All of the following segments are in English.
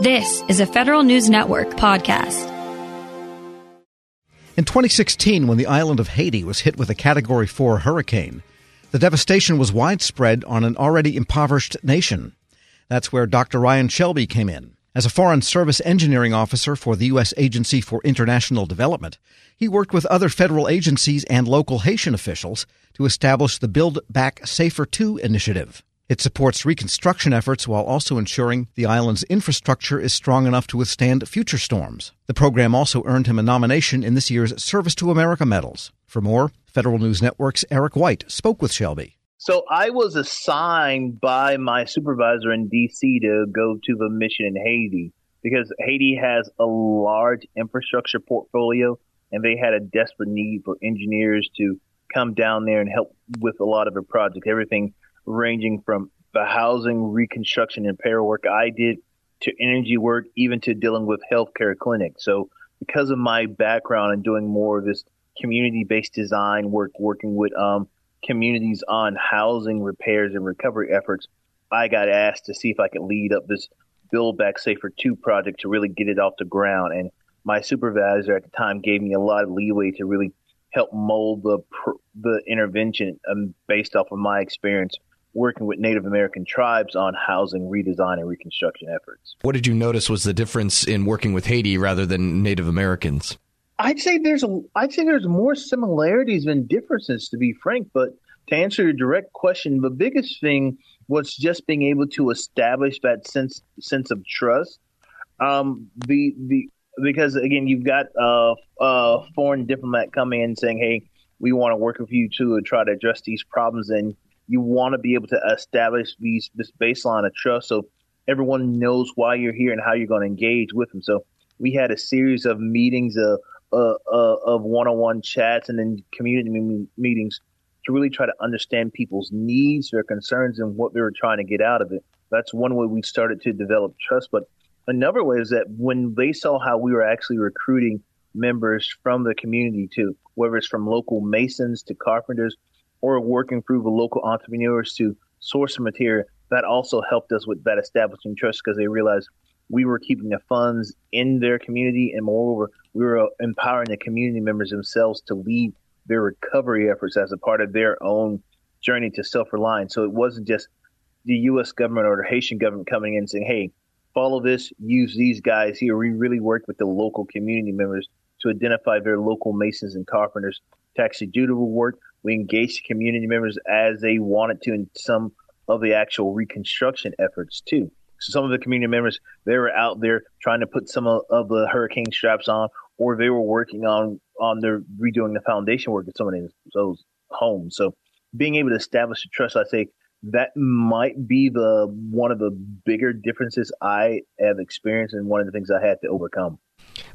This is a Federal News Network podcast. In 2016, when the island of Haiti was hit with a Category 4 hurricane, the devastation was widespread on an already impoverished nation. That's where Dr. Ryan Shelby came in. As a Foreign Service engineering officer for the U.S. Agency for International Development, he worked with other federal agencies and local Haitian officials to establish the Build Back Safer 2 initiative. It supports reconstruction efforts while also ensuring the island's infrastructure is strong enough to withstand future storms. The program also earned him a nomination in this year's Service to America medals. For more, Federal News Network's Eric White spoke with Shelby. So I was assigned by my supervisor in DC to go to the mission in Haiti because Haiti has a large infrastructure portfolio and they had a desperate need for engineers to come down there and help with a lot of the projects. Everything ranging from the housing reconstruction and repair work I did to energy work, even to dealing with healthcare clinics. So because of my background and doing more of this community based design work, working with um, communities on housing repairs and recovery efforts, I got asked to see if I could lead up this Build Back Safer 2 project to really get it off the ground. And my supervisor at the time gave me a lot of leeway to really help mold the the intervention um, based off of my experience working with Native American tribes on housing redesign and reconstruction efforts. What did you notice was the difference in working with Haiti rather than Native Americans? I'd say there's a I'd say there's more similarities than differences to be frank, but to answer your direct question, the biggest thing was just being able to establish that sense sense of trust. Um, the the because again, you've got a, a foreign diplomat coming in saying, "Hey, we want to work with you to try to address these problems," and you want to be able to establish these this baseline of trust so everyone knows why you're here and how you're going to engage with them. So we had a series of meetings of uh, uh, of one-on-one chats and then community meetings to really try to understand people's needs, their concerns, and what they were trying to get out of it. That's one way we started to develop trust. But another way is that when they saw how we were actually recruiting members from the community too, whether it's from local masons to carpenters or working through the local entrepreneurs to source material, that also helped us with that establishing trust because they realized we were keeping the funds in their community and moreover, we were empowering the community members themselves to lead their recovery efforts as a part of their own journey to self-reliance. So it wasn't just the U.S. government or the Haitian government coming in and saying, hey, follow this, use these guys here. We really worked with the local community members to identify their local masons and carpenters to actually do the work, we engaged community members as they wanted to in some of the actual reconstruction efforts too. So some of the community members they were out there trying to put some of, of the hurricane straps on, or they were working on on their redoing the foundation work at some of those homes. So being able to establish a trust, I say that might be the one of the bigger differences I have experienced and one of the things I had to overcome.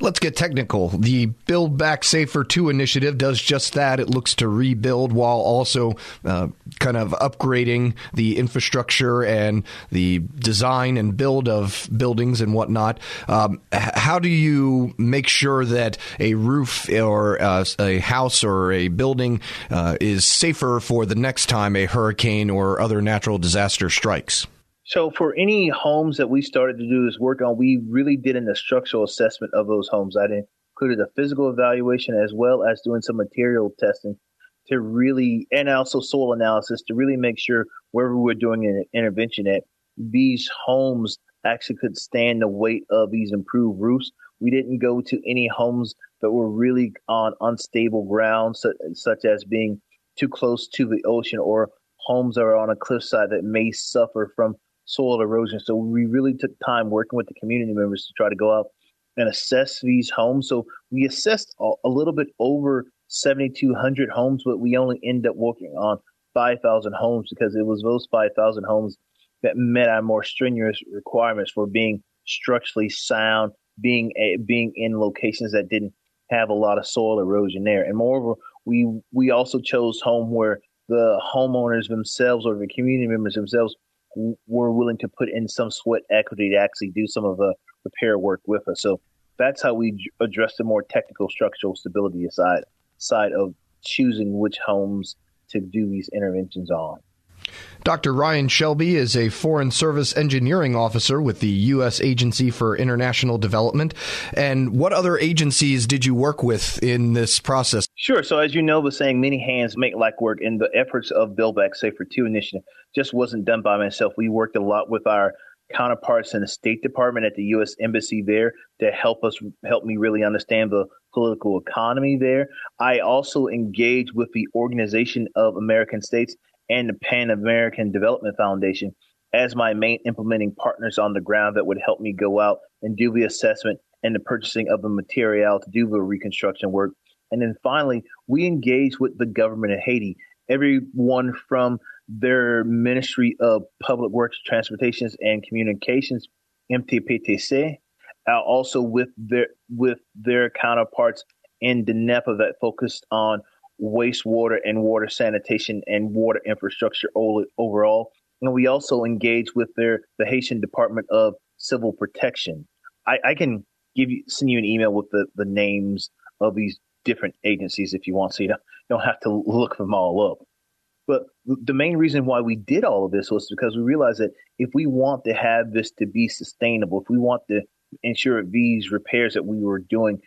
Let's get technical. The Build Back Safer 2 initiative does just that. It looks to rebuild while also uh, kind of upgrading the infrastructure and the design and build of buildings and whatnot. Um, how do you make sure that a roof or uh, a house or a building uh, is safer for the next time a hurricane or other natural disaster strikes? So for any homes that we started to do this work on, we really did an structural assessment of those homes. I included a physical evaluation as well as doing some material testing to really, and also soil analysis to really make sure wherever we're doing an intervention at, these homes actually could stand the weight of these improved roofs. We didn't go to any homes that were really on unstable ground, such as being too close to the ocean or homes that are on a cliffside that may suffer from soil erosion. So we really took time working with the community members to try to go out and assess these homes. So we assessed a, a little bit over 7,200 homes, but we only end up working on 5,000 homes because it was those 5,000 homes that met our more strenuous requirements for being structurally sound, being a, being in locations that didn't have a lot of soil erosion there. And moreover, we we also chose home where the homeowners themselves or the community members themselves were willing to put in some sweat equity to actually do some of the repair work with us. So that's how we address the more technical structural stability side side of choosing which homes to do these interventions on. Dr. Ryan Shelby is a Foreign Service Engineering Officer with the U.S. Agency for International Development. And what other agencies did you work with in this process? Sure. So, as you know, the saying, many hands make light work, and the efforts of Build Back Safer 2 initiative just wasn't done by myself. We worked a lot with our counterparts in the State Department at the U.S. Embassy there to help us help me really understand the political economy there. I also engaged with the Organization of American States and the Pan American Development Foundation as my main implementing partners on the ground that would help me go out and do the assessment and the purchasing of the material to do the reconstruction work. And then finally, we engage with the government of Haiti, everyone from their Ministry of Public Works, Transportations, and Communications, MTPTC, uh, also with their with their counterparts in DINEPA that focused on wastewater and water sanitation and water infrastructure overall. And we also engage with their the Haitian Department of Civil Protection. I, I can give you send you an email with the, the names of these different agencies if you want, so you don't, you don't have to look them all up. But the main reason why we did all of this was because we realized that if we want to have this to be sustainable, if we want to ensure these repairs that we were doing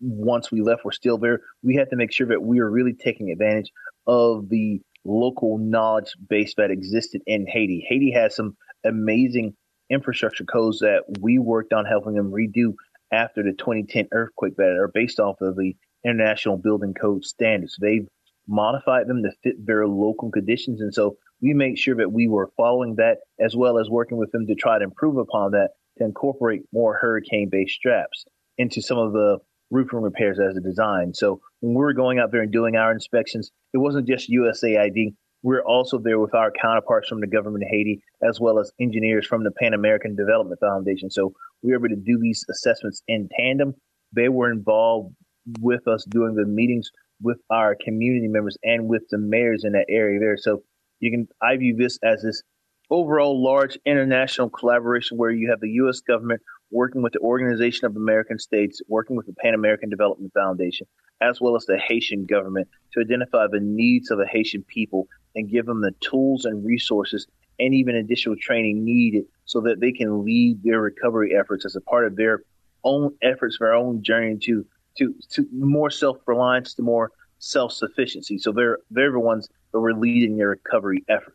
once we left were still there, we had to make sure that we were really taking advantage of the local knowledge base that existed in Haiti. Haiti has some amazing infrastructure codes that we worked on helping them redo after the 2010 earthquake that are based off of the International Building Code standards. They've modified them to fit their local conditions. And so we made sure that we were following that as well as working with them to try to improve upon that to incorporate more hurricane based straps into some of the roofing repairs as a design. So when we were going out there and doing our inspections, it wasn't just USAID. We we're also there with our counterparts from the government of Haiti, as well as engineers from the Pan American Development Foundation. So we were able to do these assessments in tandem. They were involved with us doing the meetings with our community members and with the mayors in that area there. So you can, I view this as this overall large international collaboration where you have the U.S. government working with the Organization of American States, working with the Pan American Development Foundation, as well as the Haitian government to identify the needs of the Haitian people and give them the tools and resources and even additional training needed so that they can lead their recovery efforts as a part of their own efforts, their own journey to to to more self reliance, to more self sufficiency. So they're they're the ones that were leading their recovery effort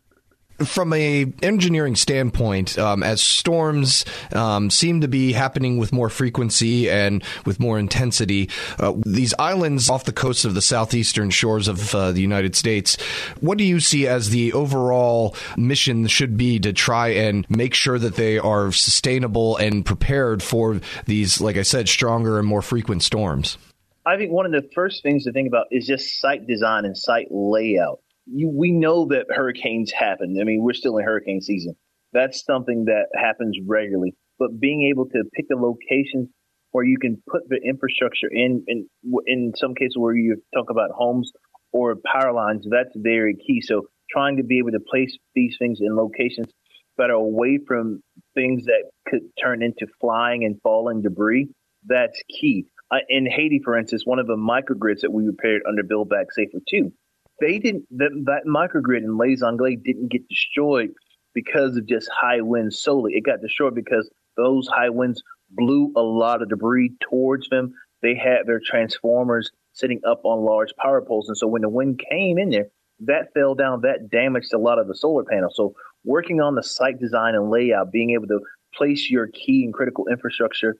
from a engineering standpoint, um, as storms um, seem to be happening with more frequency and with more intensity, uh, these islands off the coast of the southeastern shores of uh, the United States, what do you see as the overall mission should be to try and make sure that they are sustainable and prepared for these, like I said, stronger and more frequent storms? I think one of the first things to think about is just site design and site layout you, we know that hurricanes happen. I mean, we're still in hurricane season. That's something that happens regularly. But being able to pick a location where you can put the infrastructure in, in, in some cases where you talk about homes or power lines, that's very key. So trying to be able to place these things in locations that are away from things that could turn into flying and falling debris, that's key. Uh, in Haiti, for instance, one of the microgrids that we repaired under Build Back Safer 2 they didn't that, that microgrid in Les Anglais didn't get destroyed because of just high winds solely. It got destroyed because those high winds blew a lot of debris towards them. They had their transformers sitting up on large power poles, and so when the wind came in there, that fell down, that damaged a lot of the solar panels. So working on the site design and layout, being able to place your key and critical infrastructure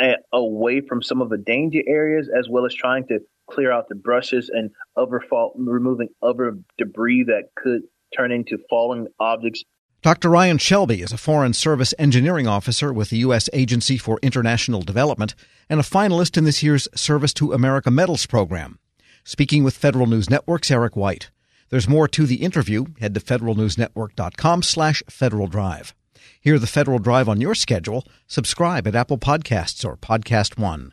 uh, away from some of the danger areas, as well as trying to clear out the brushes and removing other debris that could turn into falling objects. Dr. Ryan Shelby is a Foreign Service Engineering Officer with the U.S. Agency for International Development and a finalist in this year's Service to America Medals program. Speaking with Federal News Network's Eric White. There's more to the interview. Head to federalnewsnetwork.com slash Federal Drive. Hear the Federal Drive on your schedule. Subscribe at Apple Podcasts or Podcast One.